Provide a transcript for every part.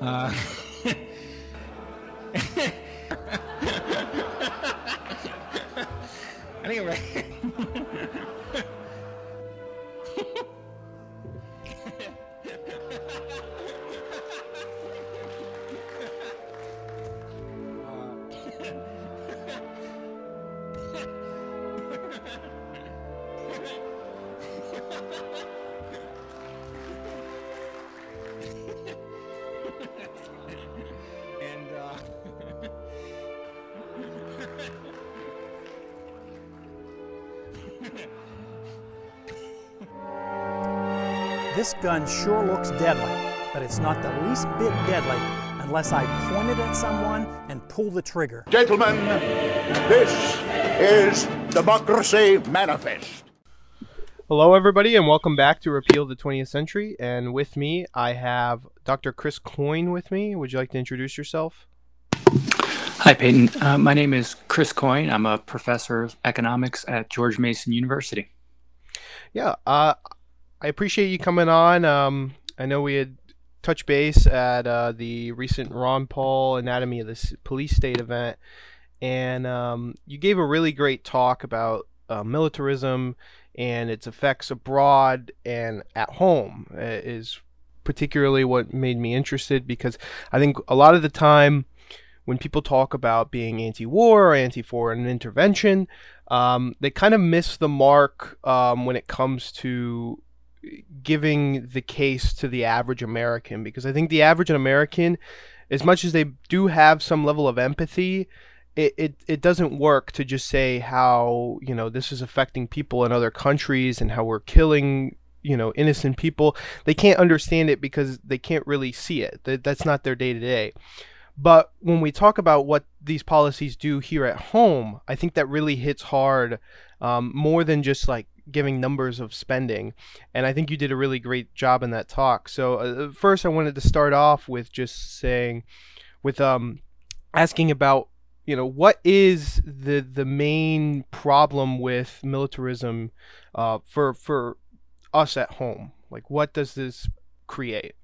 uh, I This gun sure looks deadly, but it's not the least bit deadly unless I point it at someone and pull the trigger. Gentlemen, this is Democracy Manifest. Hello, everybody, and welcome back to Repeal the 20th Century. And with me, I have Dr. Chris Coyne with me. Would you like to introduce yourself? Hi, Peyton. Uh, my name is Chris Coyne. I'm a professor of economics at George Mason University. Yeah, uh, I appreciate you coming on. Um, I know we had touched base at uh, the recent Ron Paul Anatomy of the Police State event, and um, you gave a really great talk about uh, militarism and its effects abroad and at home. Uh, is particularly what made me interested because I think a lot of the time when people talk about being anti-war or anti-foreign intervention, um, they kind of miss the mark um, when it comes to giving the case to the average American because I think the average American, as much as they do have some level of empathy, it, it, it doesn't work to just say how you know this is affecting people in other countries and how we're killing you know innocent people. They can't understand it because they can't really see it. That, that's not their day to day. But when we talk about what these policies do here at home, I think that really hits hard um, more than just like giving numbers of spending. And I think you did a really great job in that talk. So uh, first, I wanted to start off with just saying, with um, asking about you know what is the the main problem with militarism uh, for for us at home? Like, what does this create?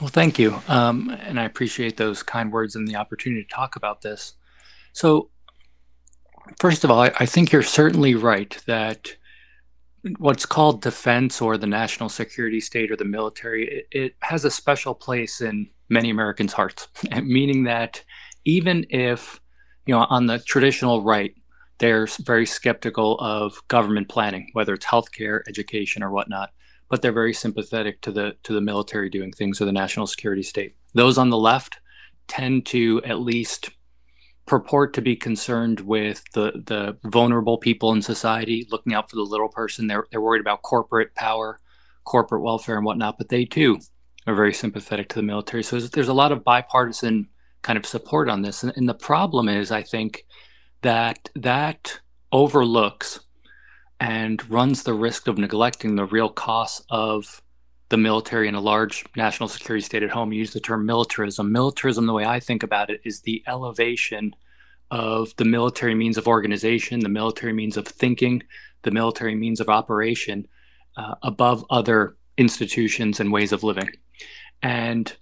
Well, thank you. Um, and I appreciate those kind words and the opportunity to talk about this. So, first of all, I, I think you're certainly right that what's called defense or the national security state or the military, it, it has a special place in many Americans' hearts, meaning that even if, you know, on the traditional right, they're very skeptical of government planning, whether it's healthcare, education, or whatnot but they're very sympathetic to the to the military doing things or the national security state. Those on the left tend to at least purport to be concerned with the the vulnerable people in society, looking out for the little person. They're they're worried about corporate power, corporate welfare, and whatnot. But they too are very sympathetic to the military. So there's, there's a lot of bipartisan kind of support on this. And, and the problem is, I think that that overlooks and runs the risk of neglecting the real costs of the military in a large national security state at home. Use the term militarism. Militarism, the way I think about it, is the elevation of the military means of organization, the military means of thinking, the military means of operation uh, above other institutions and ways of living. And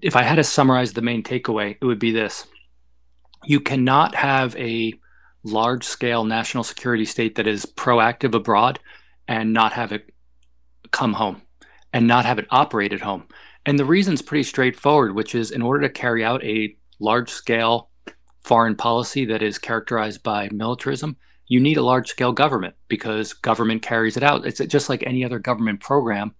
if I had to summarize the main takeaway, it would be this you cannot have a large scale national security state that is proactive abroad and not have it come home and not have it operate at home. And the reason's pretty straightforward, which is in order to carry out a large scale foreign policy that is characterized by militarism, you need a large scale government because government carries it out. It's just like any other government program,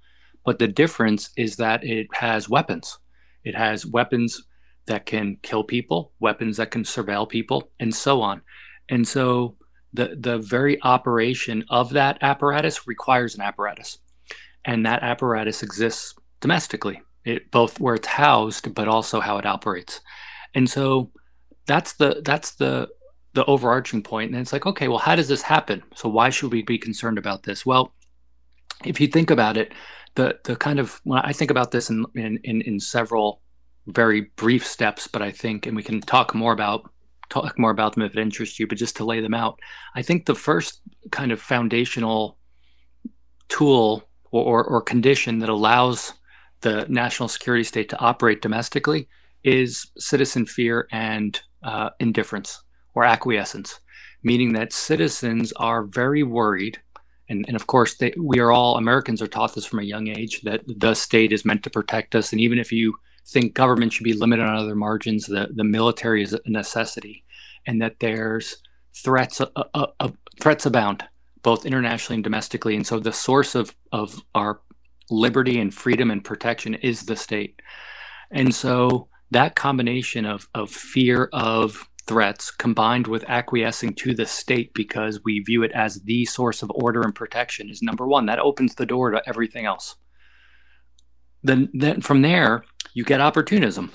but the difference is that it has weapons. It has weapons that can kill people, weapons that can surveil people, and so on. And so the the very operation of that apparatus requires an apparatus. And that apparatus exists domestically. It both where it's housed but also how it operates. And so that's the that's the the overarching point. And it's like, okay, well, how does this happen? So why should we be concerned about this? Well, if you think about it, the the kind of when I think about this in in in, in several very brief steps, but I think, and we can talk more about talk more about them if it interests you, but just to lay them out, I think the first kind of foundational tool or, or, condition that allows the national security state to operate domestically is citizen fear and uh, indifference or acquiescence, meaning that citizens are very worried. And, and of course, they, we are all Americans are taught this from a young age that the state is meant to protect us. And even if you think government should be limited on other margins, the, the military is a necessity, and that there's threats uh, uh, uh, threats abound both internationally and domestically. And so the source of of our liberty and freedom and protection is the state. And so that combination of, of fear of threats combined with acquiescing to the state because we view it as the source of order and protection is number one. That opens the door to everything else. Then, then from there, you get opportunism,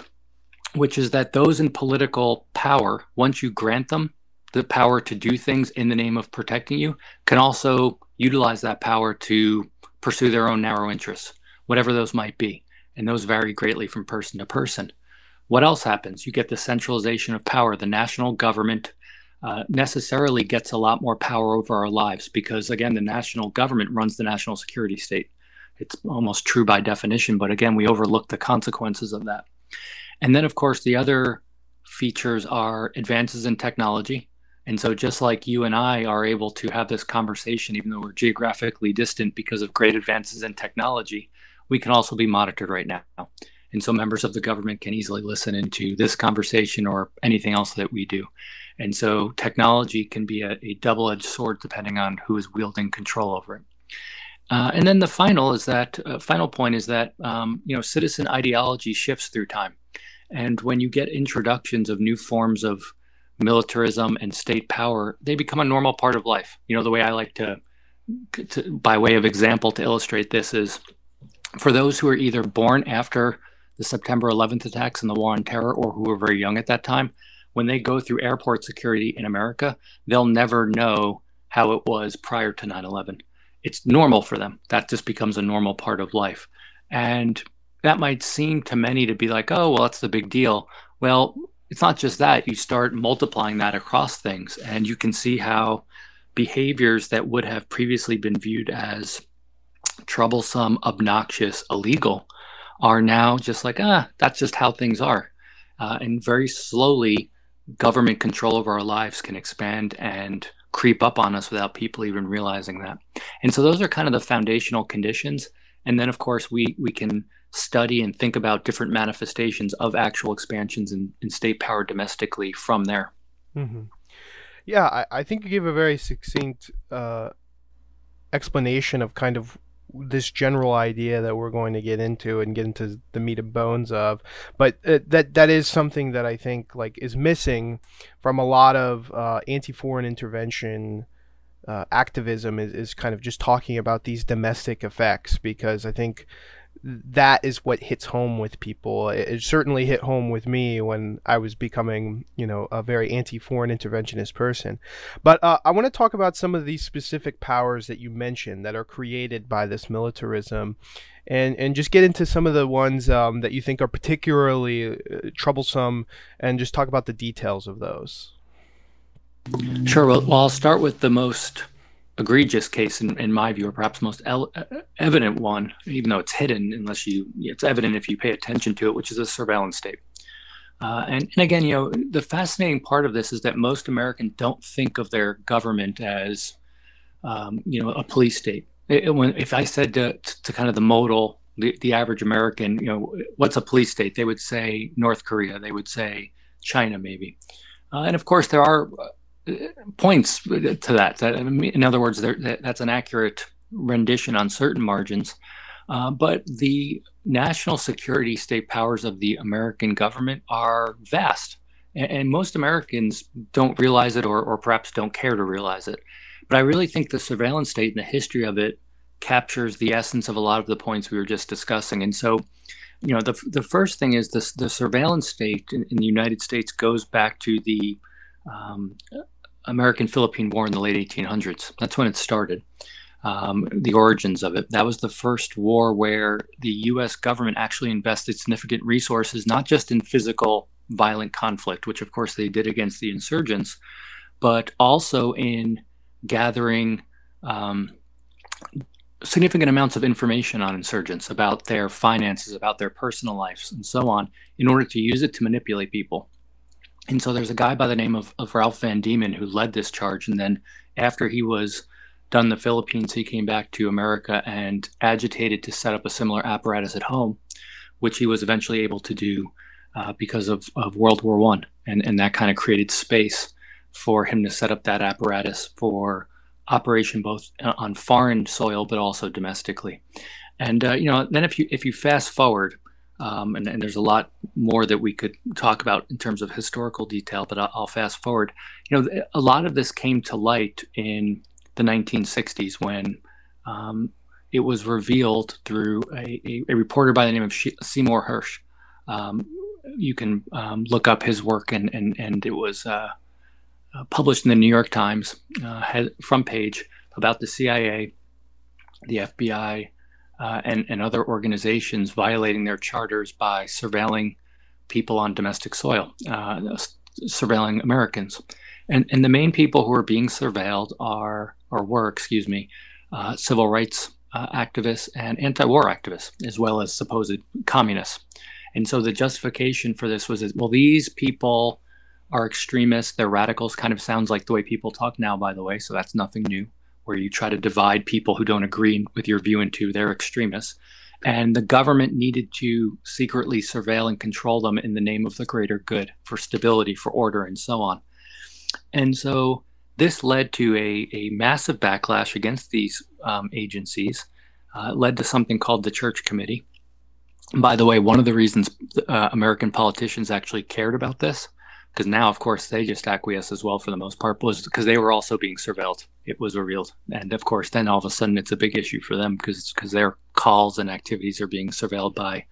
which is that those in political power, once you grant them the power to do things in the name of protecting you, can also utilize that power to pursue their own narrow interests, whatever those might be. And those vary greatly from person to person. What else happens? You get the centralization of power. The national government uh, necessarily gets a lot more power over our lives because, again, the national government runs the national security state. It's almost true by definition, but again, we overlook the consequences of that. And then, of course, the other features are advances in technology. And so, just like you and I are able to have this conversation, even though we're geographically distant because of great advances in technology, we can also be monitored right now. And so, members of the government can easily listen into this conversation or anything else that we do. And so, technology can be a, a double edged sword depending on who is wielding control over it. Uh, and then the final is that uh, final point is that um, you know citizen ideology shifts through time, and when you get introductions of new forms of militarism and state power, they become a normal part of life. You know, the way I like to, to by way of example, to illustrate this is for those who are either born after the September 11th attacks and the war on terror or who were very young at that time, when they go through airport security in America, they'll never know how it was prior to 9 11. It's normal for them. That just becomes a normal part of life. And that might seem to many to be like, oh, well, that's the big deal. Well, it's not just that you start multiplying that across things and you can see how behaviors that would have previously been viewed as troublesome obnoxious illegal are now just like ah that's just how things are. Uh, and very slowly government control over our lives can expand and creep up on us without people even realizing that. And so those are kind of the foundational conditions. And then of course we we can study and think about different manifestations of actual expansions in, in state power domestically from there. Mm-hmm. Yeah, I, I, think you gave a very succinct uh, explanation of kind of this general idea that we're going to get into and get into the meat and bones of but uh, that that is something that i think like is missing from a lot of uh, anti-foreign intervention uh, activism is, is kind of just talking about these domestic effects because i think that is what hits home with people. It, it, certainly hit home with me when I was becoming, you know, a very anti-foreign interventionist person. But uh, I want to talk about some of these specific powers that you mentioned that are created by this militarism, and and just get into some of the ones um, that you think are particularly uh, troublesome, and just talk about the details of those. Sure. Well, well I'll start with the most egregious case in, in my view or perhaps most el- evident one even though it's hidden unless you it's evident if you pay attention to it which is a surveillance state uh, and, and again you know the fascinating part of this is that most americans don't think of their government as um, you know a police state. It, when, if i said to, to kind of the modal the, the average american you know what's a police state? They would say north korea. They would say china maybe. Uh, and of course there are points to that. that in other words, that, that's an accurate rendition on certain margins. Uh, but the national security state powers of the American government are vast. And, and most Americans don't realize it or, or perhaps don't care to realize it. But I really think the surveillance state and the history of it captures the essence of a lot of the points we were just discussing. And so, you know, the, the first thing is this, the surveillance state in, in the United States goes back to the um, American Philippine War in the late 1800s. That's when it started. Um, the origins of it. That was the first war where the U.S. government actually invested significant resources, not just in physical violent conflict, which of course they did against the insurgents, but also in gathering um, significant amounts of information on insurgents about their finances, about their personal lives, and so on, in order to use it to manipulate people. And so there's a guy by the name of, of Ralph Van Deman who led this charge. And then after he was done the Philippines, he came back to America and agitated to set up a similar apparatus at home, which he was eventually able to do uh, because of, of World War One, and and that kind of created space for him to set up that apparatus for operation both uh, on foreign soil but also domestically. And uh, you know, then if you if you fast forward, um, and, and, there's a lot more that we could talk about in terms of historical detail, but I'll, I'll fast forward. You know, a lot of this came to light in the 1960s when um, it was revealed through a, a, a, reporter by the name of Seymour Hersh. Um, you can um, look up his work, and and and it was uh, uh, published in the New York Times uh, front page about the CIA, the FBI, uh, and and other organizations violating their charters by surveilling people on domestic soil, uh, surveilling Americans, and and the main people who are being surveilled are or were, excuse me, uh, civil rights activists and anti-war activists, as well as supposed communists. And so the justification for this was, well, these people are extremists, they're radicals, kind of sounds like the way people talk now, by the way, so that's nothing new, where you try to divide people who don't agree with your view into they're extremists. And the government needed to secretly surveil and control them in the name of the greater good for stability, for order, and so on. And so this led to a, a massive backlash against these um, agencies, uh, led to something called the Church Committee, by the way, one of the reasons uh, American politicians actually cared about this, because now, of course, they just acquiesce as well for the most part, was because they were also being surveilled. It was revealed, and of course, then all of a sudden, it's a big issue for them because because their calls and activities are being surveilled by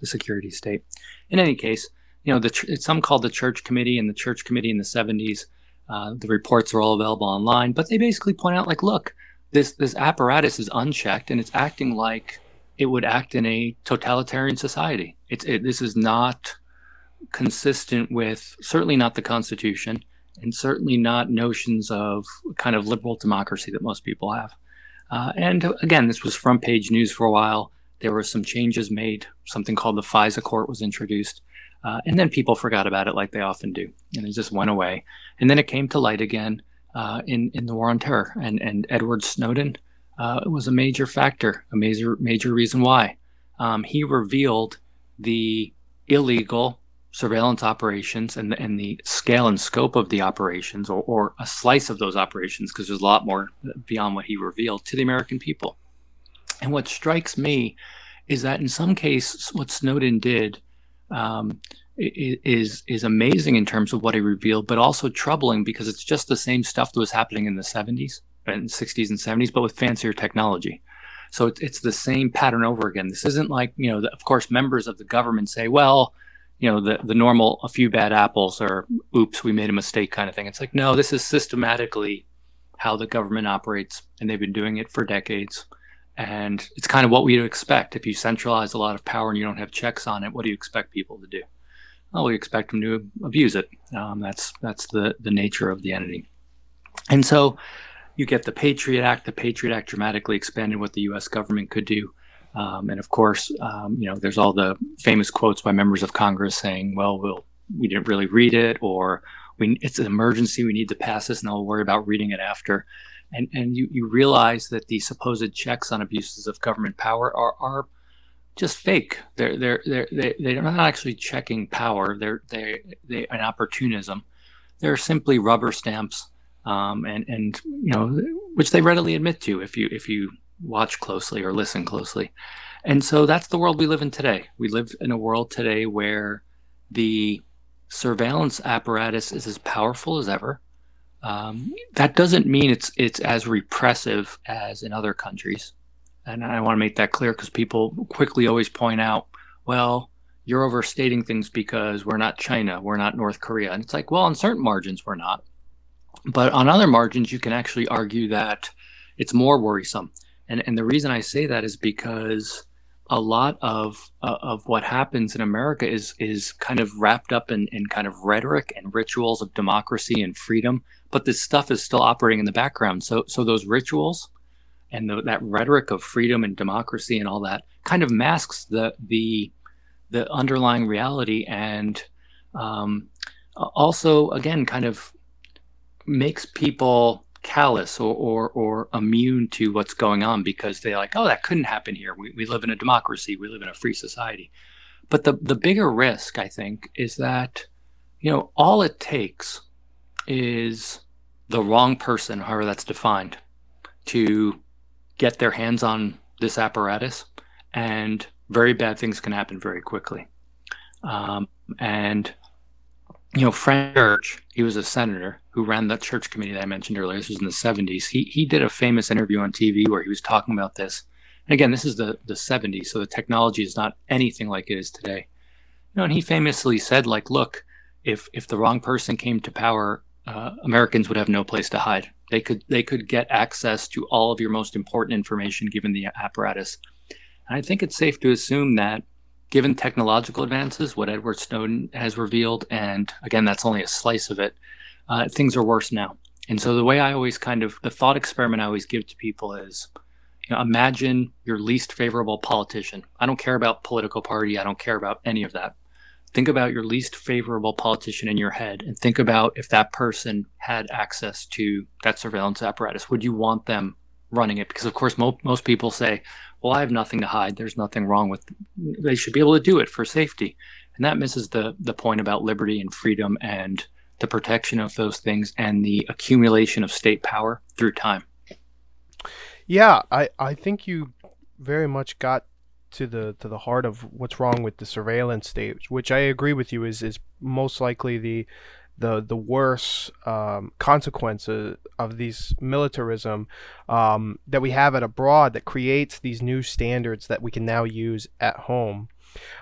the security state. In any case, you know, the some called the Church Committee, and the Church Committee in the '70s. Uh, the reports are all available online, but they basically point out, like, look, this this apparatus is unchecked, and it's acting like it would act in a totalitarian society. It's it, this is not consistent with certainly not the Constitution, and certainly not notions of kind of liberal democracy that most people have. Uh, and again, this was front page news for a while. There were some changes made. Something called the FISA court was introduced. Uh, and then people forgot about it like they often do. And it just went away. And then it came to light again uh, in, in the war on terror. And, and Edward Snowden uh, was a major factor, a major major reason why. Um, he revealed the illegal surveillance operations and and the scale and scope of the operations, or, or a slice of those operations, because there's a lot more beyond what he revealed to the American people. And what strikes me is that in some cases, what Snowden did um, is is amazing in terms of what he revealed, but also troubling because it's just the same stuff that was happening in the 70s and 60s and 70s, but with fancier technology. So it's, it's the same pattern over again. This isn't like, you know, of course, members of the government say, well, you know, the, the normal, a few bad apples or oops, we made a mistake kind of thing. It's like, no, this is systematically how the government operates, and they've been doing it for decades. And it's kind of what we'd expect. If you centralize a lot of power and you don't have checks on it, what do you expect people to do? Well, we expect them to abuse it. Um, that's that's the the nature of the entity. And so, you get the Patriot Act. The Patriot Act dramatically expanded what the U.S. government could do. Um, and of course, um, you know, there's all the famous quotes by members of Congress saying, "Well, we'll we didn't really read it," or "We it's an emergency. We need to pass this, and I'll worry about reading it after." And and you you realize that the supposed checks on abuses of government power are are just fake. They're they're they're they, they're not actually checking power. They're they they an opportunism. They're simply rubber stamps um, and and you know which they readily admit to if you if you watch closely or listen closely. And so that's the world we live in today. We live in a world today where the surveillance apparatus is as powerful as ever. Um, that doesn't mean it's it's as repressive as in other countries, and I want to make that clear because people quickly always point out, well, you're overstating things because we're not China, we're not North Korea, and it's like, well, on certain margins, we're not. But on other margins, you can actually argue that it's more worrisome. And, and the reason I say that is because a lot of uh, of what happens in America is is kind of wrapped up in, in kind of rhetoric and rituals of democracy and freedom, but this stuff is still operating in the background. So so those rituals and the, that rhetoric of freedom and democracy and all that kind of masks the the the underlying reality and um, also again kind of makes people callous or, or, or immune to what's going on because they're like, oh, that couldn't happen here. We, we live in a democracy. We live in a free society. But the, the bigger risk, I think, is that, you know, all it takes is the wrong person, however that's defined, to get their hands on this apparatus, and very bad things can happen very quickly. Um, and you know, Frank Church, he was a senator who ran the church committee that I mentioned earlier. This was in the 70s. He, he did a famous interview on TV where he was talking about this. And again, this is the, the 70s, so the technology is not anything like it is today. You know, and he famously said, like, look, if if the wrong person came to power, uh, Americans would have no place to hide. They could they could get access to all of your most important information given the apparatus. And I think it's safe to assume that given technological advances, what Edward Snowden has revealed, and again, that's only a slice of it, uh, things are worse now. And so the way I always kind of, the thought experiment I always give to people is, you know, imagine your least favorable politician. I don't care about political party. I don't care about any of that. Think about your least favorable politician in your head and think about if that person had access to that surveillance apparatus. Would you want them running it? Because, of course, mo- most people say, well, I have nothing to hide. There's nothing wrong with. They should be able to do it for safety, and that misses the the point about liberty and freedom and the protection of those things and the accumulation of state power through time. Yeah, I I think you very much got to the to the heart of what's wrong with the surveillance state, which I agree with you is is most likely the the the worst um, consequences of these militarism um, that we have at abroad that creates these new standards that we can now use at home.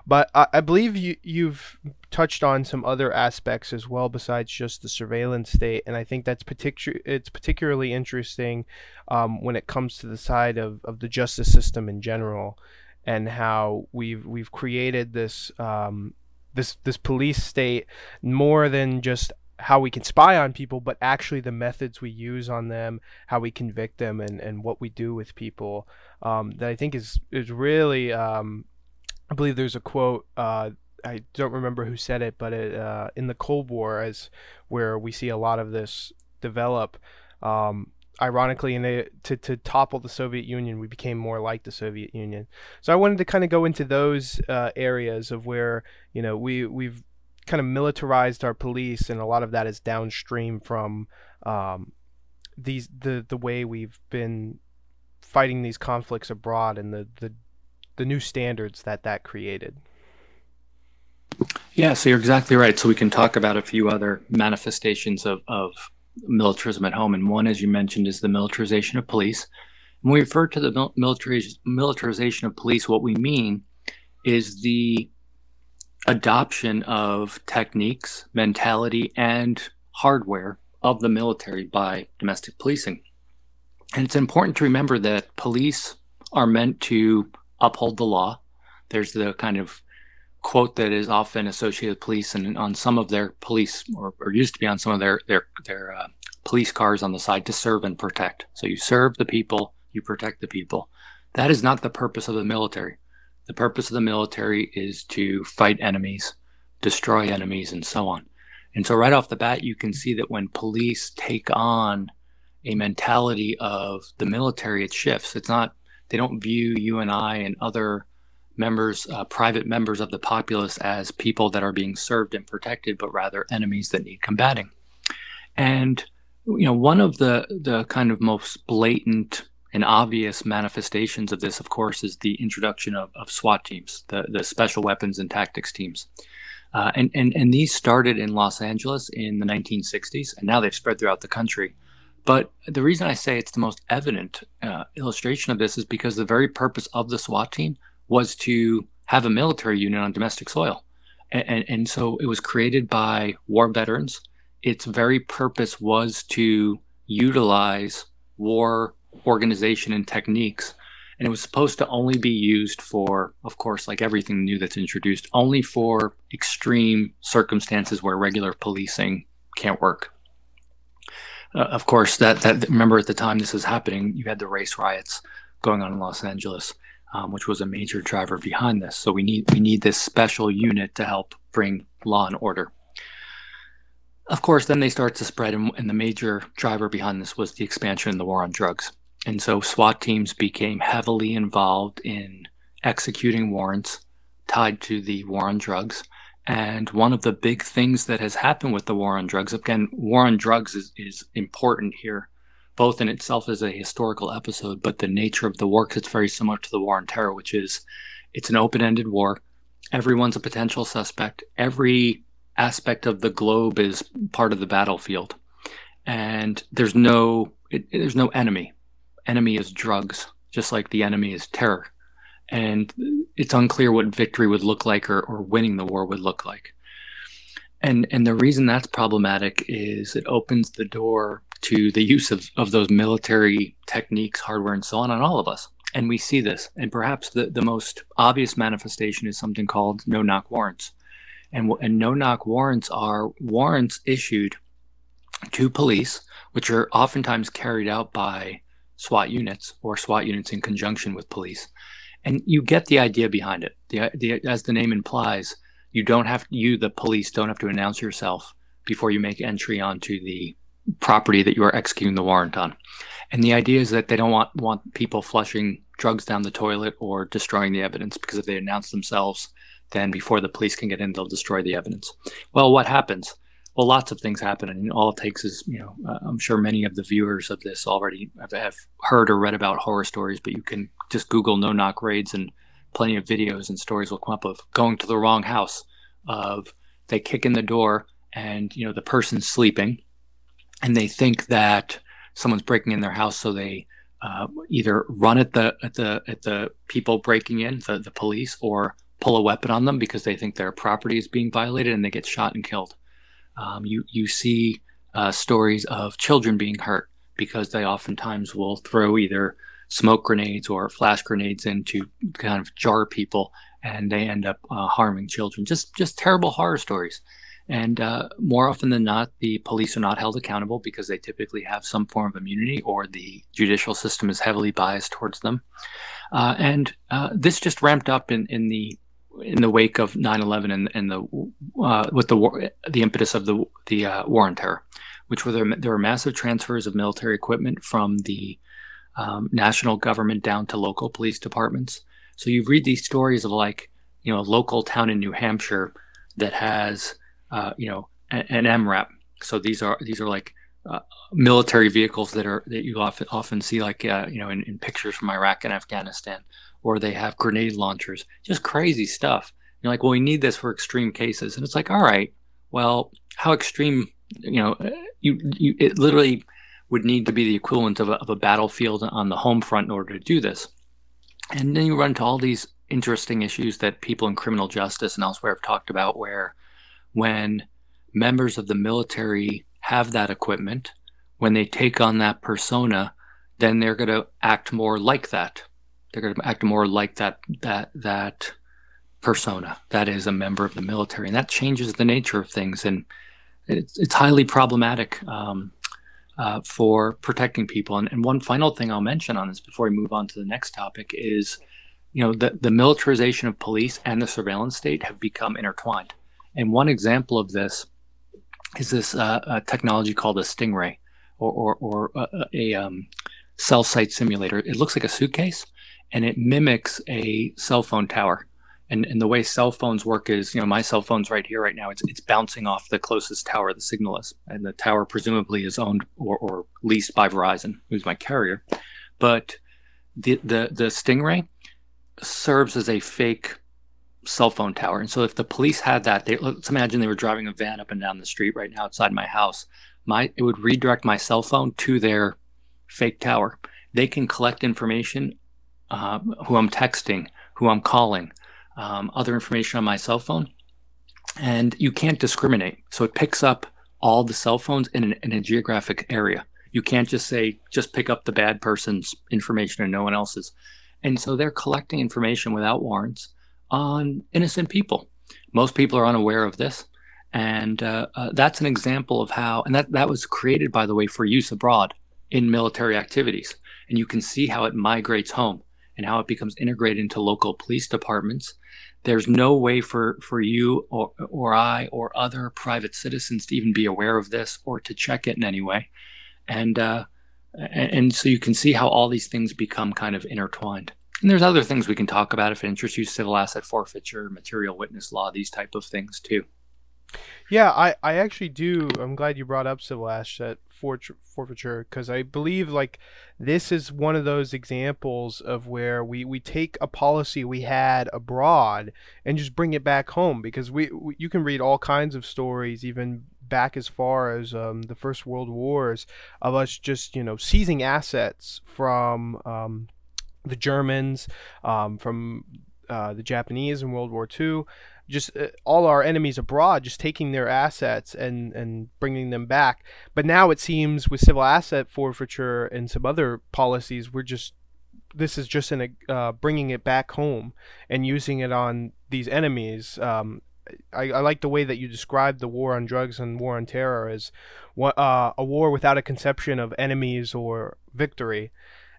But I, I believe you you've touched on some other aspects as well besides just the surveillance state, and I think that's particular it's particularly interesting um, when it comes to the side of, of the justice system in general and how we've we've created this um, this this police state more than just how we can spy on people, but actually the methods we use on them, how we convict them, and, and what we do with people. Um, that I think is is really. Um, I believe there's a quote. Uh, I don't remember who said it, but it, uh, in the Cold War, as where we see a lot of this develop. Um, ironically, in to to topple the Soviet Union, we became more like the Soviet Union. So I wanted to kind of go into those uh, areas of where you know we we've kind of militarized our police, and a lot of that is downstream from um, these the the way we've been fighting these conflicts abroad and the the the new standards that that created. Yeah, so you're exactly right. So we can talk about a few other manifestations of, of militarism at home. And one, as you mentioned, is the militarization of police. When we refer to the mil- militarization of police, what we mean is the adoption of techniques, mentality, and hardware of the military by domestic policing. And it's important to remember that police are meant to uphold the law. There's the kind of quote that is often associated with police and on some of their police or, or used to be on some of their their their uh, police cars on the side to serve and protect. So you serve the people you protect the people. That is not the purpose of the military. The purpose of the military is to fight enemies destroy enemies and so on. And so right off the bat you can see that when police take on a mentality of the military it shifts. It's not they don't view you and i and other members, uh, private members of the populace, as people that are being served and protected, but rather enemies that need combating. And you know, one of the the kind of most blatant and obvious manifestations of this, of course, is the introduction of, of SWAT teams, the the special weapons and tactics teams. Uh, and, and, and these started in Los Angeles in the 1960s, and now they've spread throughout the country. But the reason I say it's the most evident uh, illustration of this is because the very purpose of the SWAT team was to have a military unit on domestic soil. And, and, and, so it was created by war veterans. Its very purpose was to utilize war organization and techniques and it was supposed to only be used for, of course, like everything new that's introduced, only for extreme circumstances where regular policing can't work. Uh, of course, that that remember at the time this was happening, you had the race riots going on in Los Angeles, um, which was a major driver behind this. So we need we need this special unit to help bring law and order. Of course, then they start to spread, and, and the major driver behind this was the expansion in the war on drugs. And so SWAT teams became heavily involved in executing warrants tied to the war on drugs. And one of the big things that has happened with the war on drugs, again, war on drugs is, is important here, both in itself as a historical episode, but the nature of the war, because it's very similar to the war on terror, which is it's an open ended war. Everyone's a potential suspect. Every aspect of the globe is part of the battlefield. And there's no it, there's no enemy enemy is drugs, just like the enemy is terror. And it's unclear what victory would look like or, or winning the war would look like. And and the reason that's problematic is it opens the door to the use of, of those military techniques, hardware, and so on on all of us. And we see this. And perhaps the, the most obvious manifestation is something called no knock warrants. And, and no knock warrants are warrants issued to police, which are oftentimes carried out by SWAT units or SWAT units in conjunction with police. And you get the idea behind it. The, the, as the name implies, you don't have you the police don't have to announce yourself before you make entry onto the property that you are executing the warrant on. And the idea is that they don't want want people flushing drugs down the toilet or destroying the evidence because if they announce themselves, then before the police can get in, they'll destroy the evidence. Well, what happens? well, lots of things happen, and all it takes is, you know, uh, I'm sure many of the viewers of this already have, have, heard or read about horror stories, but you can just Google no knock raids, and plenty of videos and stories will come up of going to the wrong house, of they kick in the door, and you know the person's sleeping, and they think that someone's breaking in their house, so they uh, either run at the at the at the people breaking in, the, the police, or pull a weapon on them because they think their property is being violated, and they get shot and killed. Um, you you see uh, stories of children being hurt because they oftentimes will throw either smoke grenades or flash grenades in to kind of jar people, and they end up uh, harming children. Just just terrible horror stories. And uh, more often than not, the police are not held accountable because they typically have some form of immunity or the judicial system is heavily biased towards them. Uh, and uh, this just ramped up in, in the in the wake of 9/11 and, and the uh, with the war, the impetus of the the uh, war on terror, which were there, there were massive transfers of military equipment from the um, national government down to local police departments. So you read these stories of like you know a local town in New Hampshire that has uh, you know an, an MRAP. So these are these are like uh, military vehicles that are that you often often see like uh, you know in, in, pictures from Iraq and Afghanistan or they have grenade launchers, just crazy stuff. You're like, well, we need this for extreme cases, and it's like, all right, well, how extreme? You know, you, you it literally would need to be the equivalent of a, of a battlefield on the home front in order to do this. And then you run into all these interesting issues that people in criminal justice and elsewhere have talked about, where when members of the military have that equipment, when they take on that persona, then they're going to act more like that they're going to act more like that that that persona that is a member of the military, and that changes the nature of things, and it's, it's highly problematic um, uh, for protecting people. And, and one final thing I'll mention on this before we move on to the next topic is, you know, the, the militarization of police and the surveillance state have become intertwined. And one example of this is this uh, technology called a Stingray, or or, or uh, a, a um, cell site simulator. It looks like a suitcase, and it mimics a cell phone tower. And, and the way cell phones work is, you know, my cell phone's right here, right now. It's it's bouncing off the closest tower the signal is, and the tower presumably is owned or, or leased by Verizon, who's my carrier. But the the the Stingray serves as a fake cell phone tower. And so if the police had that, they let's imagine they were driving a van up and down the street right now outside my house. My it would redirect my cell phone to their fake tower. They can collect information uh, who I'm texting, who I'm calling, um, other information on my cell phone. And you can't discriminate. So it picks up all the cell phones in, an, in a geographic area. You can't just say, just pick up the bad person's information and no one else's. And so they're collecting information without warrants on innocent people. Most people are unaware of this. And uh, uh, that's an example of how, and that, that was created, by the way, for use abroad in military activities. And you can see how it migrates home and how it becomes integrated into local police departments. There's no way for, for you or, or I or other private citizens to even be aware of this or to check it in any way. And, uh, and, and so you can see how all these things become kind of intertwined. And there's other things we can talk about if it interests you, civil asset forfeiture, material witness law, these type of things too. Yeah, I, I actually do. I'm glad you brought up civil asset forfeiture because I believe like this is one of those examples of where we, we take a policy we had abroad and just bring it back home because we, we you can read all kinds of stories even back as far as um, the First World Wars of us just you know seizing assets from um, the Germans, um, from uh, the Japanese in World War II, just uh, all our enemies abroad, just taking their assets and and bringing them back. But now it seems with civil asset forfeiture and some other policies, we're just this is just in a uh, bringing it back home and using it on these enemies. Um, I, I, like the way that you described the war on drugs and war on terror as uh, a war without a conception of enemies or victory.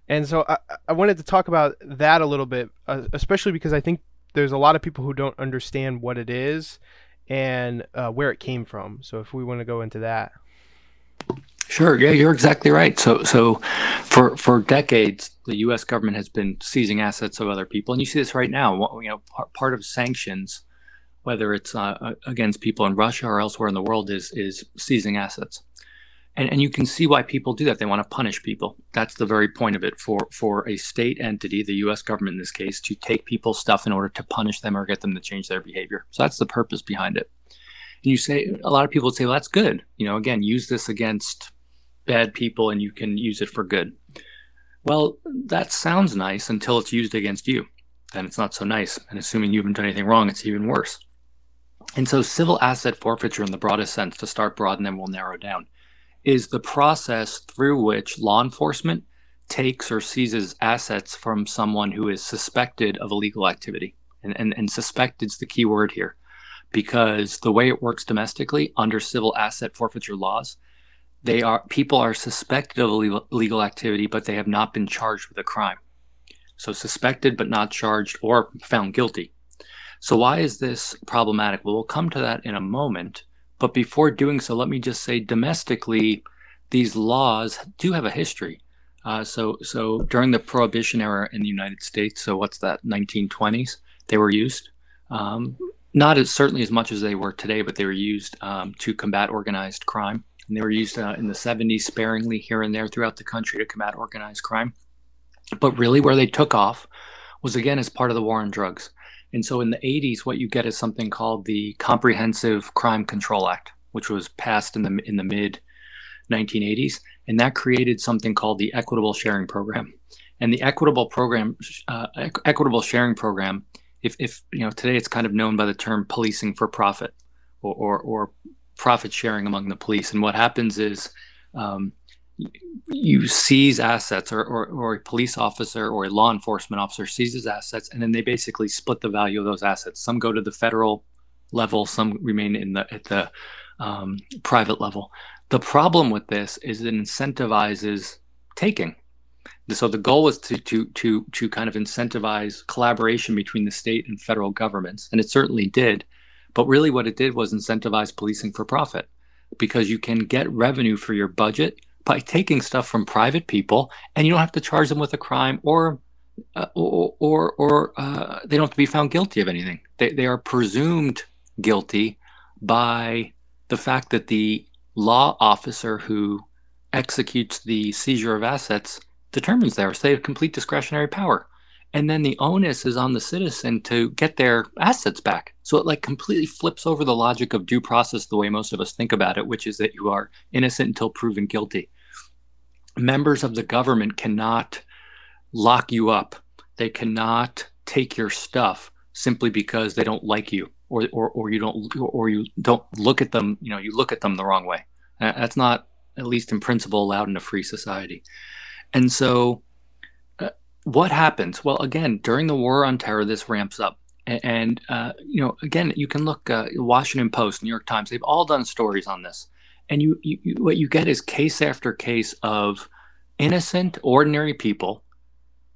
And so I, I wanted to talk about that a little bit, uh, especially because I think there's a lot of people who don't understand what it is and uh, where it came from. So if we want to go into that. Sure. Yeah, you're exactly right. So, so for for decades, the U.S. government has been seizing assets of other people, and you see this right now. You know, part of sanctions whether it's uh, against people in Russia or elsewhere in the world, is is seizing assets. And, and you can see why people do that. They want to punish people. That's the very point of it for, for a state entity, the US government in this case, to take people's stuff in order to punish them or get them to change their behavior. So that's the purpose behind it. And you say, a lot of people say, well, that's good. You know, again, use this against bad people and you can use it for good. Well, that sounds nice until it's used against you. Then it's not so nice. And assuming you haven't done anything wrong, it's even worse. And so, civil asset forfeiture, in the broadest sense, to start broad and then we'll narrow down, is the process through which law enforcement takes or seizes assets from someone who is suspected of illegal activity. And, and, and suspected is the key word here, because the way it works domestically under civil asset forfeiture laws, they are people are suspected of illegal, activity, but they have not been charged with a crime. So suspected but not charged or found guilty. So, why is this problematic? Well, we'll come to that in a moment. But before doing so, let me just say domestically, these laws do have a history. Uh, so, so during the Prohibition era in the United States, so what's that, 1920s, they were used. Um, not as certainly as much as they were today, but they were used um, to combat organized crime. And they were used uh, in the 70s sparingly here and there throughout the country to combat organized crime. But really, where they took off was again as part of the war on drugs. And so in the 80s, what you get is something called the Comprehensive Crime Control Act, which was passed in the in the mid 1980s, and that created something called the Equitable Sharing Program. And the Equitable Program, uh, Equitable Sharing Program, if, if you know today it's kind of known by the term policing for profit, or or, or profit sharing among the police. And what happens is um, you seize assets or, or, or, a police officer or a law enforcement officer seizes assets and then they basically split the value of those assets. Some go to the federal level some remain in the at the um, private level. The problem with this is it incentivizes taking. So the goal was to to to to kind of incentivize collaboration between the state and federal governments and it certainly did. But really what it did was incentivize policing for profit because you can get revenue for your budget by taking stuff from private people, and you don't have to charge them with a crime or uh, or or, or uh, they don't have to be found guilty of anything. They they are presumed guilty by the fact that the law officer who executes the seizure of assets determines theirs. They have complete discretionary power. And then the onus is on the citizen to get their assets back. So it like completely flips over the logic of due process the way most of us think about it, which is that you are innocent until proven guilty members of the government cannot lock you up. They cannot take your stuff simply because they don't like you or, or, or you don't or you don't look at them, you know, you look at them the wrong way. That's not at least in principle allowed in a free society. And so uh, what happens? Well, again, during the war on terror, this ramps up. And, and uh, you know, again, you can look uh, Washington Post, New York Times. They've all done stories on this, and you, you, you what you get is case after case of innocent, ordinary people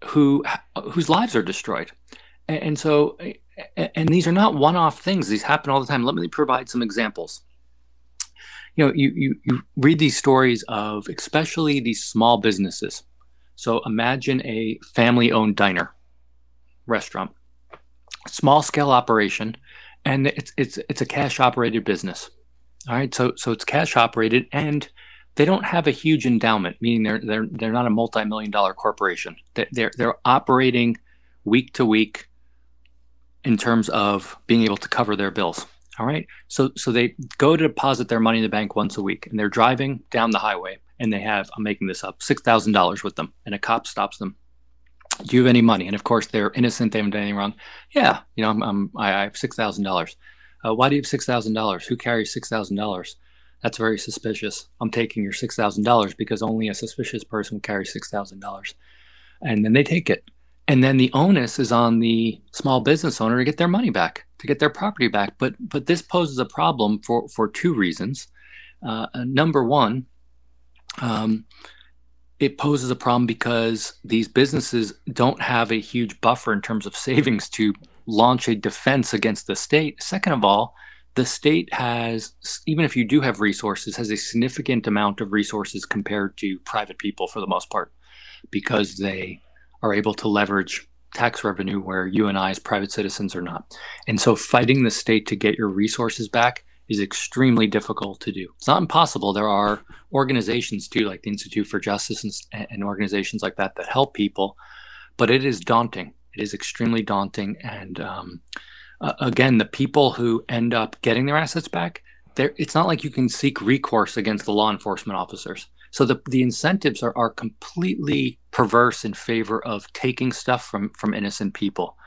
who whose lives are destroyed. And, and so, and these are not one-off things. These happen all the time. Let me provide some examples. You know, you, you, you read these stories of especially these small businesses. So imagine a family-owned diner, restaurant, small scale operation, and it's it's it's a cash operated business. All right, so so it's cash operated, and they don't have a huge endowment, meaning they're they're they're not a multi-million dollar corporation. They're they're operating week to week in terms of being able to cover their bills. All right. So so they go to deposit their money in the bank once a week and they're driving down the highway and they have, I'm making this up, six thousand dollars with them, and a cop stops them. Do you have any money? And of course they're innocent, they haven't done anything wrong. Yeah, you know, I'm, I'm I have six thousand uh. Why do you have six thousand dollars? Who carries six thousand dollars? That's very suspicious. I'm taking your $6,000 because only a suspicious person would carry $6,000. And then they take it. And then the onus is on the small business owner to get their money back, to get their property back. But but this poses a problem for, for two reasons. Uh, number one, um, it poses a problem because these businesses don't have a huge buffer in terms of savings to launch a defense against the state. Second of all, the state has, even if you do have resources, has a significant amount of resources compared to private people for the most part, because they are able to leverage tax revenue where you and I, as private citizens, are not. And so fighting the state to get your resources back is extremely difficult to do. It's not impossible. There are organizations too, like the Institute for Justice and, and organizations like that, that help people, but it is daunting. It is extremely daunting. And, um, uh, again, the people who end up getting their assets back, it's not like you can seek recourse against the law enforcement officers. So the, the incentives are, are completely perverse in favor of taking stuff from, from innocent people.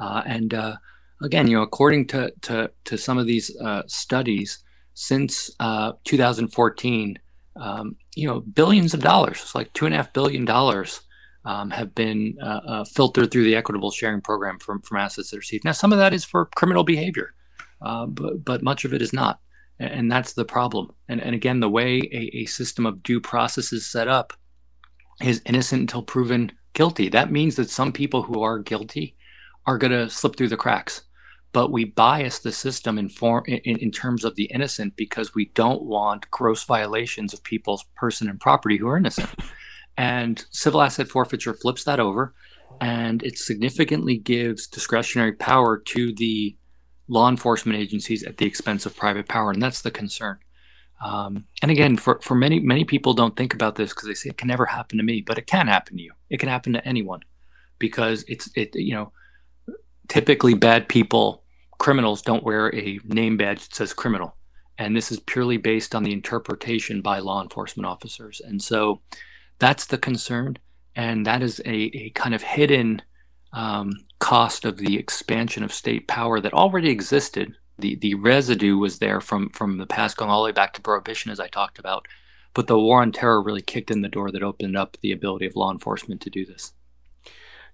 Uh, and uh, again, you know, according to, to, to some of these uh, studies, since uh, 2014, um, you know, billions of dollars, it's like two and a half billion dollars um, have been uh, uh, filtered through the equitable sharing program from, from assets that are seized. Now, some of that is for criminal behavior, uh, but, but much of it is not. And, and that's the problem. And, and again, the way a, a system of due process is set up is innocent until proven guilty. That means that some people who are guilty are going to slip through the cracks. But we bias the system in, form, in, in terms of the innocent because we don't want gross violations of people's person and property who are innocent. And civil asset forfeiture flips that over and it significantly gives discretionary power to the law enforcement agencies at the expense of private power. And that's the concern. Um, and again, for, for many, many people don't think about this because they say it can never happen to me, but it can happen to you. It can happen to anyone because it's, it, you know, typically bad people, criminals don't wear a name badge that says criminal. And this is purely based on the interpretation by law enforcement officers. And so, that's the concern. And that is a, a kind of hidden um, cost of the expansion of state power that already existed. The, the residue was there from, from the past going all the way back to prohibition, as I talked about. But the war on terror really kicked in the door that opened up the ability of law enforcement to do this.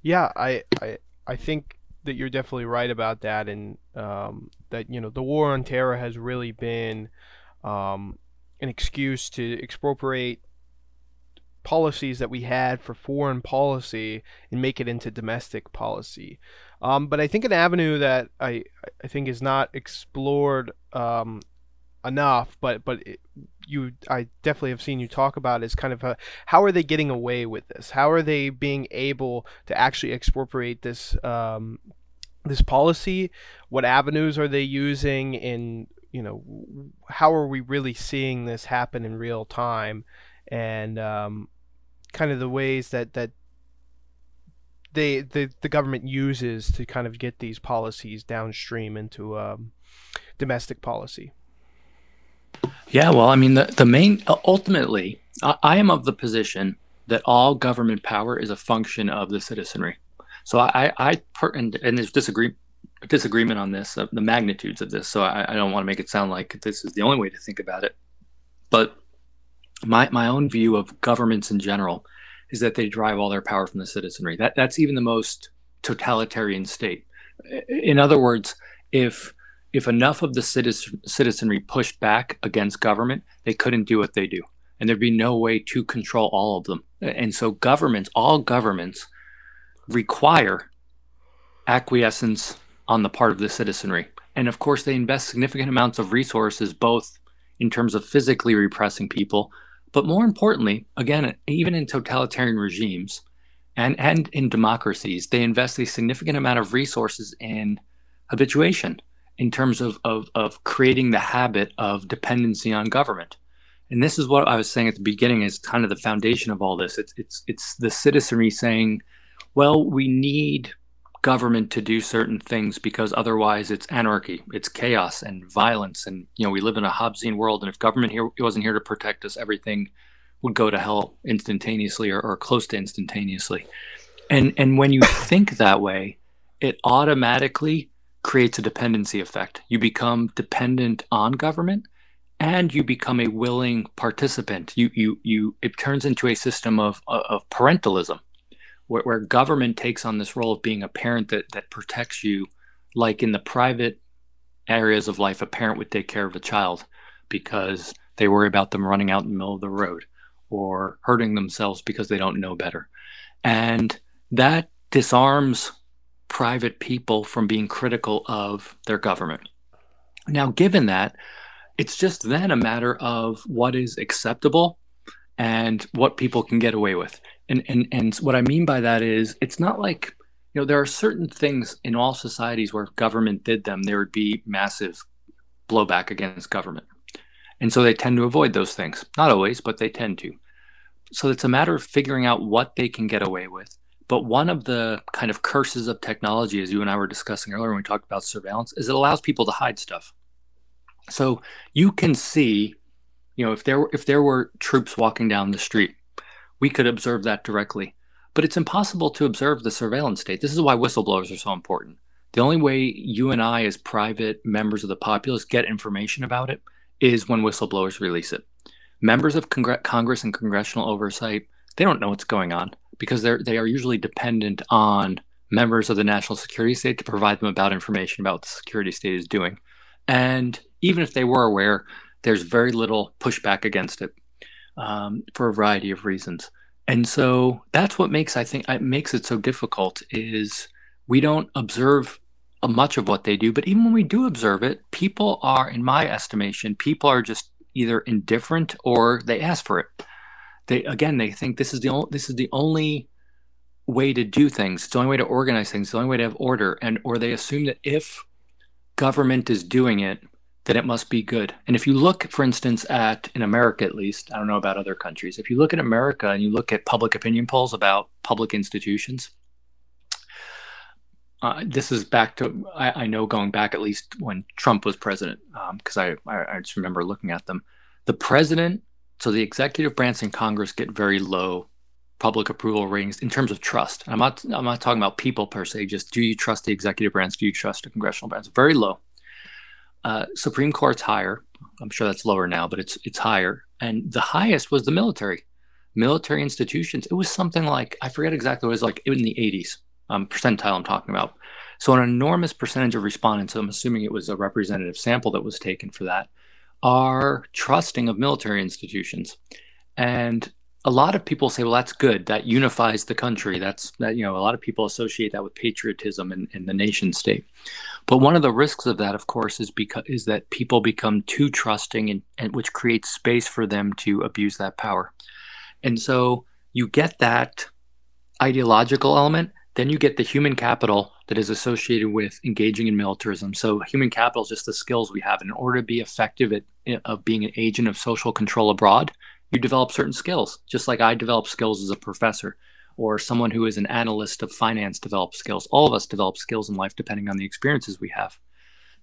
Yeah, I, I, I think that you're definitely right about that, and um, that you know the war on terror has really been um, an excuse to expropriate policies that we had for foreign policy and make it into domestic policy. Um, but I think an avenue that I I think is not explored um, enough, but but it, you I definitely have seen you talk about is kind of a, how are they getting away with this? How are they being able to actually expropriate this um, this policy? What avenues are they using? In you know how are we really seeing this happen in real time? And um, kind of the ways that that they the the government uses to kind of get these policies downstream into um, domestic policy. Yeah, well, I mean, the the main ultimately, I, I am of the position that all government power is a function of the citizenry. So I, I, and, and there's disagree, disagreement on this, uh, the magnitudes of this. So I, I don't want to make it sound like this is the only way to think about it. But my my own view of governments in general is that they derive all their power from the citizenry. That that's even the most totalitarian state. In other words, if if enough of the citizen, citizenry pushed back against government, they couldn't do what they do, and there'd be no way to control all of them. And so governments, all governments, require acquiescence on the part of the citizenry. And of course, they invest significant amounts of resources, both in terms of physically repressing people, but more importantly, again, even in totalitarian regimes and, and in democracies, they invest a significant amount of resources in habituation in terms of, of, of creating the habit of dependency on government. And this is what I was saying at the beginning is kind of the foundation of all this. It's, it's, it's the citizenry saying, well, we need government to do certain things because otherwise it's anarchy, it's chaos and violence. And, you know, we live in a Hobbesian world. And if government here wasn't here to protect us, everything would go to hell instantaneously or, or close to instantaneously. And, and when you think that way, it automatically creates a dependency effect. You become dependent on government and you become a willing participant. You, you, you, it turns into a system of, of parentalism where, where government takes on this role of being a parent that, that protects you, like in the private areas of life, a parent would take care of a child because they worry about them running out in the middle of the road or hurting themselves because they don't know better. And that disarms private people from being critical of their government. Now, given that, it's just then a matter of what is acceptable and what people can get away with. And and and what I mean by that is it's not like you know there are certain things in all societies where if government did them there would be massive blowback against government. And so they tend to avoid those things. Not always, but they tend to. So it's a matter of figuring out what they can get away with but one of the kind of curses of technology, as you and I were discussing earlier when we talked about surveillance, is it allows people to hide stuff. So you can see, you know, if there were, if there were troops walking down the street, we could observe that directly. But it's impossible to observe the surveillance state. This is why whistleblowers are so important. The only way you and I, as private members of the populace, get information about it is when whistleblowers release it. Members of Congre- Congress and congressional oversight, they don't know what's going on because they're they are usually dependent on members of the national security state to provide them about information about what the security state is doing. And even if they were aware, there's very little pushback against it um, for a variety of reasons. And so that's what makes I think it makes it so difficult is we don't observe much of what they do, but even when we do observe it, people are, in my estimation, people are just either indifferent or they ask for it they again they think this is the only this is the only way to do things. It's the only way to organize things. It's the only way to have order. And or they assume that if government is doing it, then it must be good. And if you look, for instance, at in America at least, I don't know about other countries. If you look at America and you look at public opinion polls about public institutions, uh, this is back to I, I, know going back at least when Trump was president, because um, I, I I just remember looking at them. The president so the executive branch and Congress get very low public approval ratings in terms of trust. I'm not I'm not talking about people per se. Just do you trust the executive branch? Do you trust the congressional branch? Very low. Uh, Supreme Court's higher. I'm sure that's lower now, but it's it's higher. And the highest was the military, military institutions. It was something like I forget exactly. It was like in the 80s um, percentile. I'm talking about. So an enormous percentage of respondents. I'm assuming it was a representative sample that was taken for that are trusting of military institutions. And a lot of people say, well, that's good. That unifies the country. That's that, you know, a lot of people associate that with patriotism and, and the nation state. But one of the risks of that, of course, is because is that people become too trusting and, and which creates space for them to abuse that power. And so you get that ideological element, then you get the human capital that is associated with engaging in militarism. So human capital is just the skills we have. in order to be effective at of being an agent of social control abroad, you develop certain skills, just like I develop skills as a professor, or someone who is an analyst of finance develops skills. All of us develop skills in life depending on the experiences we have.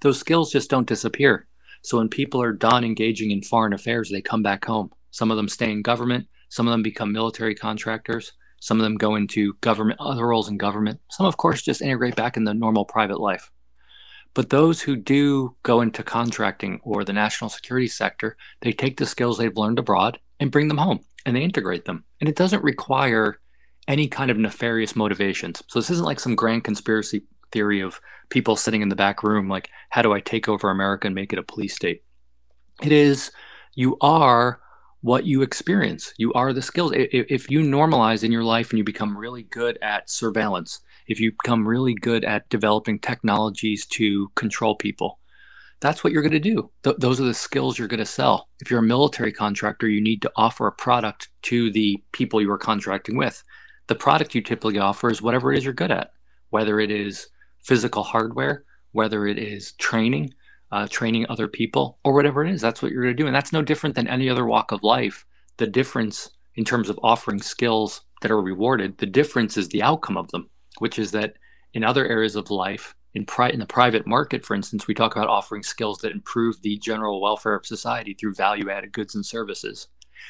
Those skills just don't disappear. So when people are done engaging in foreign affairs, they come back home. Some of them stay in government, some of them become military contractors, some of them go into government, other roles in government. Some, of course, just integrate back in the normal private life. But those who do go into contracting or the national security sector, they take the skills they've learned abroad and bring them home. and they integrate them. And it doesn't require any kind of nefarious motivations. So this isn't like some grand conspiracy theory of people sitting in the back room, like, how do I take over America and make it a police state? It is, you are what you experience. You are the skills. If you normalize in your life and you become really good at surveillance, if you become really good at developing technologies to control people, that's what you're going to do. Th- those are the skills you're going to sell. If you're a military contractor, you need to offer a product to the people you are contracting with. The product you typically offer is whatever it is you're good at, whether it is physical hardware, whether it is training, uh, training other people, or whatever it is. That's what you're going to do. And that's no different than any other walk of life. The difference in terms of offering skills that are rewarded, the difference is the outcome of them, which is that in other areas of life, in, pri- in the private market, for instance, we talk about offering skills that improve the general welfare of society through value added goods and services.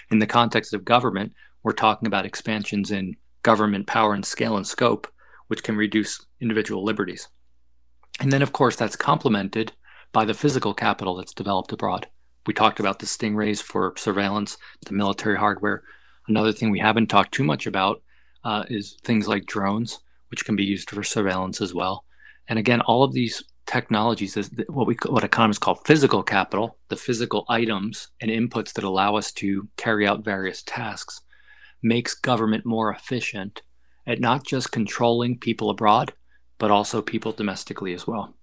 In the context of government, we're talking about expansions in government power and scale and scope, which can reduce individual liberties. And then, of course, that's complemented by the physical capital that's developed abroad. We talked about the stingrays for surveillance, the military hardware. Another thing we haven't talked too much about uh, is things like drones, which can be used for surveillance as well. And again, all of these technologies is what we what economists call physical capital, the physical items and inputs that allow us to carry out various tasks, makes government more efficient at not just controlling people abroad, but also people domestically as well.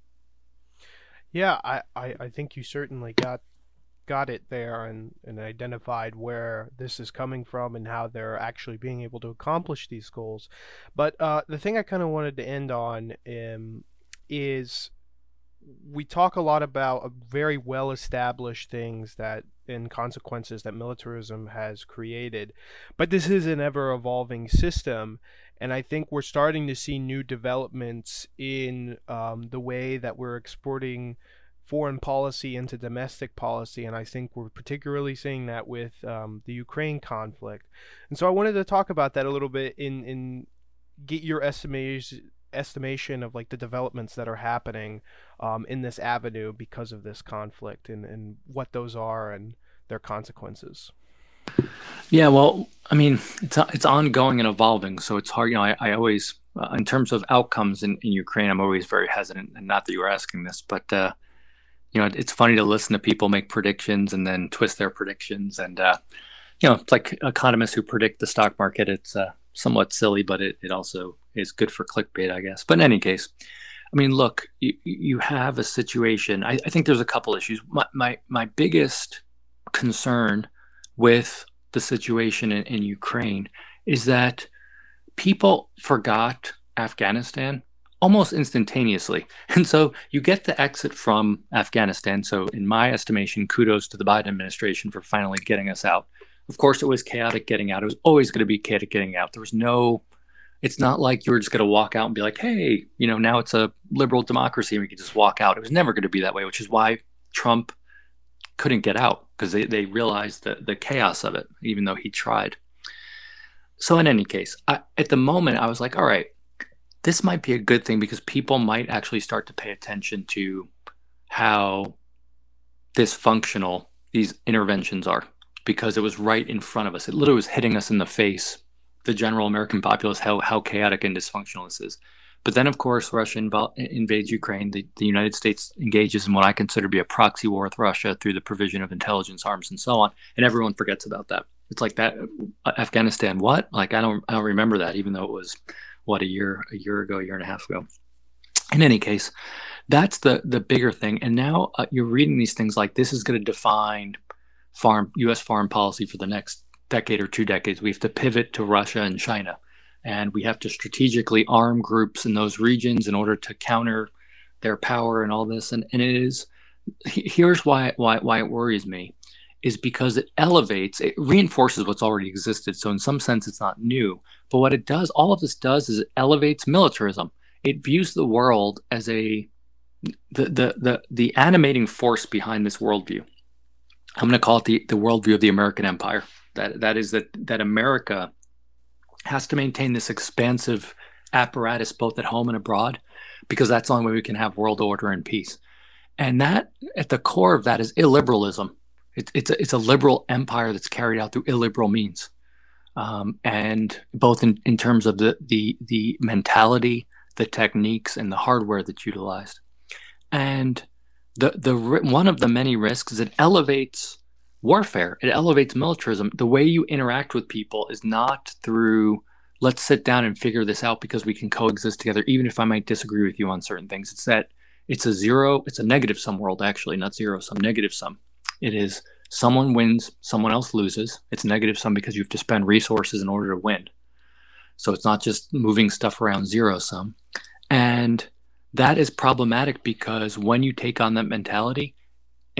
Yeah, I, I, I think you certainly got got it there and, and identified where this is coming from and how they're actually being able to accomplish these goals. But uh, the thing I kind of wanted to end on um, is we talk a lot about very well established things that and consequences that militarism has created but this is an ever evolving system and i think we're starting to see new developments in um, the way that we're exporting foreign policy into domestic policy and i think we're particularly seeing that with um, the ukraine conflict. And so i wanted to talk about that a little bit in in get your estimation estimation of like the developments that are happening um, in this avenue because of this conflict and, and what those are and their consequences. Yeah, well, I mean, it's it's ongoing and evolving, so it's hard. You know, I, I always, uh, in terms of outcomes in, in Ukraine, I'm always very hesitant, and not that you were asking this, but uh, you know, it's funny to listen to people make predictions and then twist their predictions, and uh, you know, it's like economists who predict the stock market. It's uh, somewhat silly, but it, it also is good for clickbait, I guess. But in any case, I mean, look, you, you have a situation. I, I think there's a couple issues. My, my, my biggest concern with the situation in, in Ukraine is that people forgot Afghanistan almost instantaneously. And so you get the exit from Afghanistan. So, in my estimation, kudos to the Biden administration for finally getting us out. Of course, it was chaotic getting out. It was always going to be chaotic getting out. There was no, it's not like you were just going to walk out and be like, hey, you know, now it's a liberal democracy and we can just walk out. It was never going to be that way, which is why Trump couldn't get out because they, they realized the, the chaos of it, even though he tried. So, in any case, I, at the moment, I was like, all right, this might be a good thing because people might actually start to pay attention to how dysfunctional these interventions are because it was right in front of us. It literally was hitting us in the face, the general American populace, how, how chaotic and dysfunctional this is. But then, of course, Russia inv- invades Ukraine. The, the United States engages in what I consider to be a proxy war with Russia through the provision of intelligence, arms, and so on. And everyone forgets about that. It's like that uh, Afghanistan. What? Like I don't I don't remember that, even though it was what a year a year ago, a year and a half ago. In any case, that's the the bigger thing. And now uh, you're reading these things like this is going to define foreign U.S. foreign policy for the next decade or two decades. We have to pivot to Russia and China, and we have to strategically arm groups in those regions in order to counter their power and all this. And, and it is here's why why why it worries me is because it elevates it reinforces what's already existed so in some sense it's not new but what it does all of this does is it elevates militarism it views the world as a the the the, the animating force behind this worldview I'm going to call it the, the worldview of the American empire. That, that is that, that America has to maintain this expansive apparatus both at home and abroad because that's the only way we can have world order and peace. And that, at the core of that, is illiberalism. It, it's, a, it's a liberal empire that's carried out through illiberal means. um, and both in, in terms of the, the the mentality, the techniques, and the hardware that's utilized. And the the one of the many risks is it elevates warfare. It elevates militarism. The way you interact with people is not through let's sit down and figure this out because we can coexist together, even if I might disagree with you on certain things. It's that it's a zero, it's a negative sum world, actually, not zero sum, negative sum. It is someone wins, someone else loses. It's negative sum because you have to spend resources in order to win. So it's not just moving stuff around zero sum. And that is problematic because when you take on that mentality,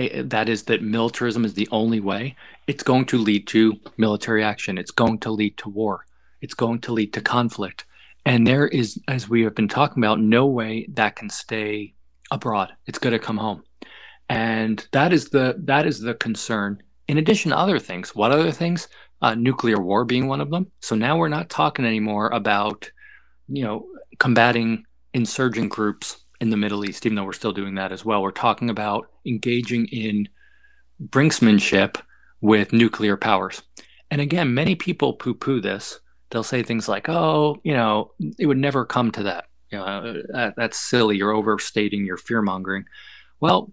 that is that militarism is the only way, it's going to lead to military action. It's going to lead to war. It's going to lead to conflict. And there is, as we have been talking about, no way that can stay abroad. It's going to come home. And that is the that is the concern. In addition to other things, what other things? Uh, nuclear war being one of them. So now we're not talking anymore about, you know, combating insurgent groups in the Middle East, even though we're still doing that as well. We're talking about engaging in brinksmanship with nuclear powers. And again, many people poo poo this. They'll say things like, oh, you know, it would never come to that. You know, that, that's silly. You're overstating your fear mongering. Well,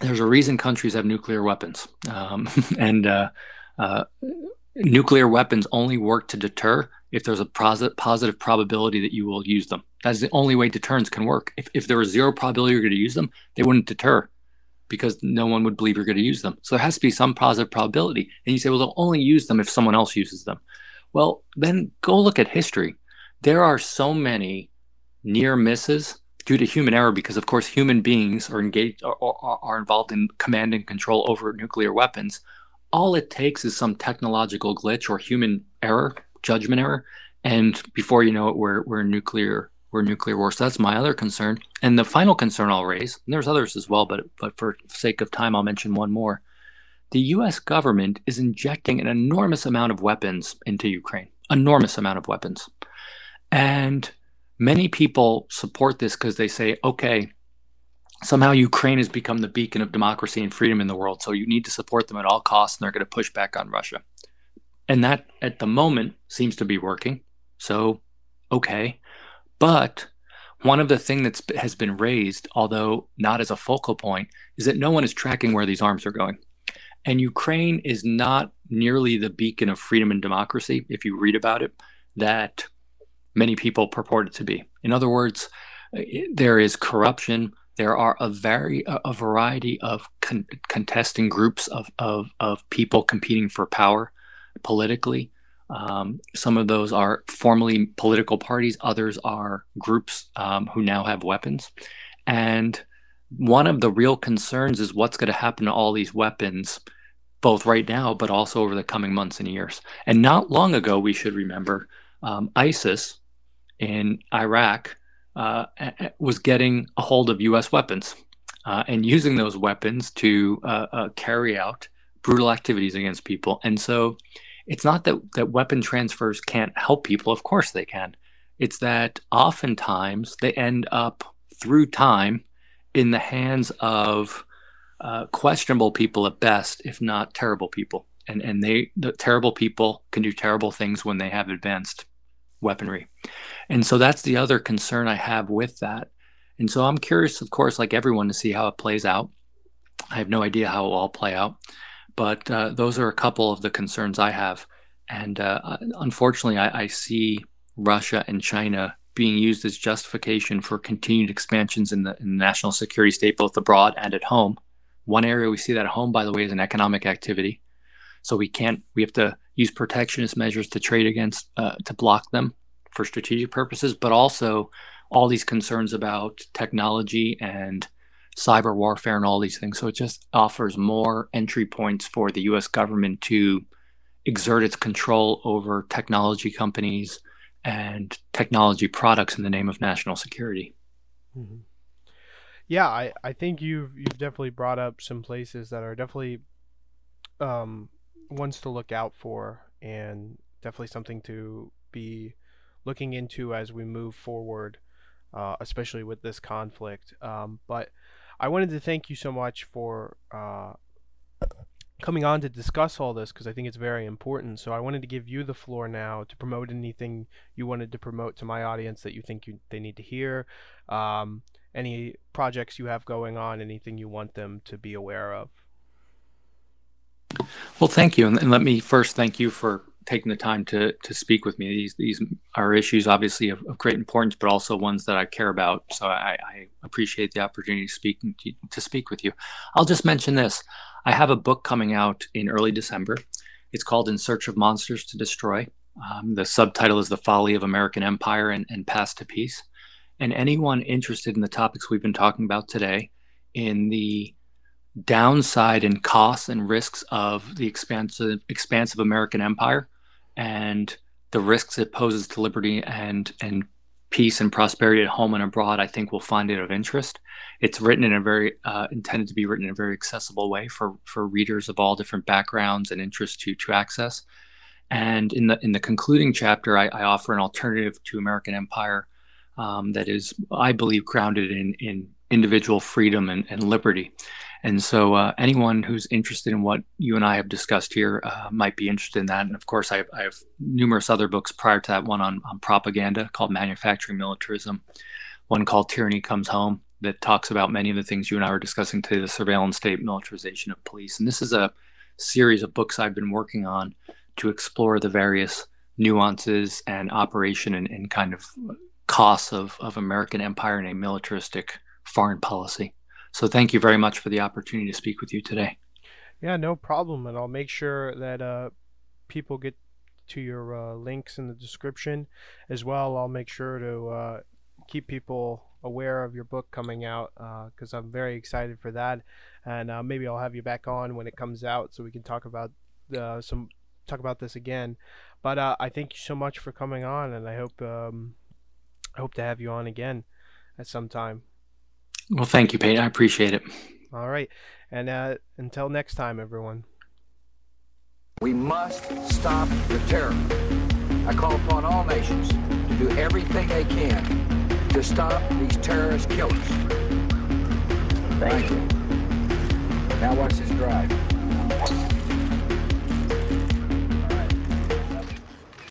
there's a reason countries have nuclear weapons. Um, and uh, uh, nuclear weapons only work to deter if there's a positive, probability that you will use them. That's the only way deterrence can work. If, if there was zero probability you're going to use them, they wouldn't deter because no one would believe you're going to use them. So there has to be some positive probability. And you say, well, they'll only use them if someone else uses them. Well, then go look at history. There are so many near misses due to human error because of course human beings are engaged are, are, are, involved in command and control over nuclear weapons all it takes is some technological glitch or human error judgment error and before you know it we're, we're nuclear we're nuclear war. So that's my other concern. And the final concern i'll raise and there's others as well but but for sake of time i'll mention one more. The us government is injecting an enormous amount of weapons into ukraine enormous amount of weapons. And Many people support this because they say, okay, somehow Ukraine has become the beacon of democracy and freedom in the world. So you need to support them at all costs, and they're going to push back on Russia. And that, at the moment, seems to be working. So, okay. But one of the things that has been raised, although not as a focal point, is that no one is tracking where these arms are going. And Ukraine is not nearly the beacon of freedom and democracy, if you read about it, that many people purport it to be. In other words, there is corruption. There are a very a variety of con- contesting groups of, of of people competing for power politically. Um, some of those are formally political parties. Others are groups um, who now have weapons. And one of the real concerns is what's going to happen to all these weapons, both right now, but also over the coming months and years. And not long ago, we should remember um, ISIS in Iraq uh, was getting a hold of U.S. weapons uh, and using those weapons to uh, uh, carry out brutal activities against people. And so it's not that, that weapon transfers can't help people. Of course they can. It's that oftentimes they end up through time in the hands of uh, questionable people at best, if not terrible people. And, and they, the terrible people can do terrible things when they have advanced weaponry. And so that's the other concern I have with that. And so I'm curious, of course, like everyone, to see how it plays out. I have no idea how it will all play out, but uh, those are a couple of the concerns I have. And uh, unfortunately, I, I see Russia and China being used as justification for continued expansions in the, in the, national security state, both abroad and at home. One area we see that at home, by the way, is an economic activity. So we can't, we have to use protectionist measures to trade against, uh, to block them for strategic purposes, but also all these concerns about technology and cyber warfare and all these things. So it just offers more entry points for the US government to exert its control over technology companies and technology products in the name of national security. Mm-hmm. Yeah, I, I think you've you've definitely brought up some places that are definitely um, ones to look out for and definitely something to be looking into as we move forward, uh, especially with this conflict. Um, but I wanted to thank you so much for uh, coming on to discuss all this because I think it's very important. So I wanted to give you the floor now to promote anything you wanted to promote to my audience that you think you, they need to hear. Um, any projects you have going on, anything you want them to be aware of. Well, thank you, and, and let me first thank you for taking the time to to speak with me. These these are issues obviously of, of great importance, but also ones that I care about. So I, I appreciate the opportunity to speak to, to speak with you. I'll just mention this: I have a book coming out in early December. It's called In Search of Monsters to Destroy. Um, the subtitle is The Folly of American Empire and, and Path to Peace. And anyone interested in the topics we've been talking about today, in the downside and costs and risks of the expansive, expansive American empire and the risks it poses to liberty and and peace and prosperity at home and abroad, I think will find it of interest. It's written in a very uh, intended to be written in a very accessible way for for readers of all different backgrounds and interests to to access. And in the in the concluding chapter, I, I offer an alternative to American empire um, that is, I believe, grounded in in individual freedom and, and liberty. And so, uh, anyone who's interested in what you and I have discussed here uh, might be interested in that. And of course, I I have, numerous other books prior to that one on, on propaganda called Manufacturing Militarism, one called Tyranny Comes Home that talks about many of the things you and I were discussing today the surveillance state, militarization of police. And this is a series of books I've been working on to explore the various nuances and operation and, and kind of costs of, of American empire and a militaristic foreign policy. So thank you very much for the opportunity to speak with you today. Yeah, no problem. And I'll make sure that uh, people get to your uh, links in the description as well. I'll make sure to uh, keep people aware of your book coming out because uh, I'm very excited for that. And uh, maybe I'll have you back on when it comes out so we can talk about uh, some talk about this again. But I thank you so much for coming on, and I hope um, I hope to have you on again at some time. Well, thank you, Peyton. I appreciate it. All right. And uh, until next time, everyone. We must stop the terror. I call upon all nations to do everything they can to stop these terrorist killers. Thank, Thank you. you. Now watch this drive.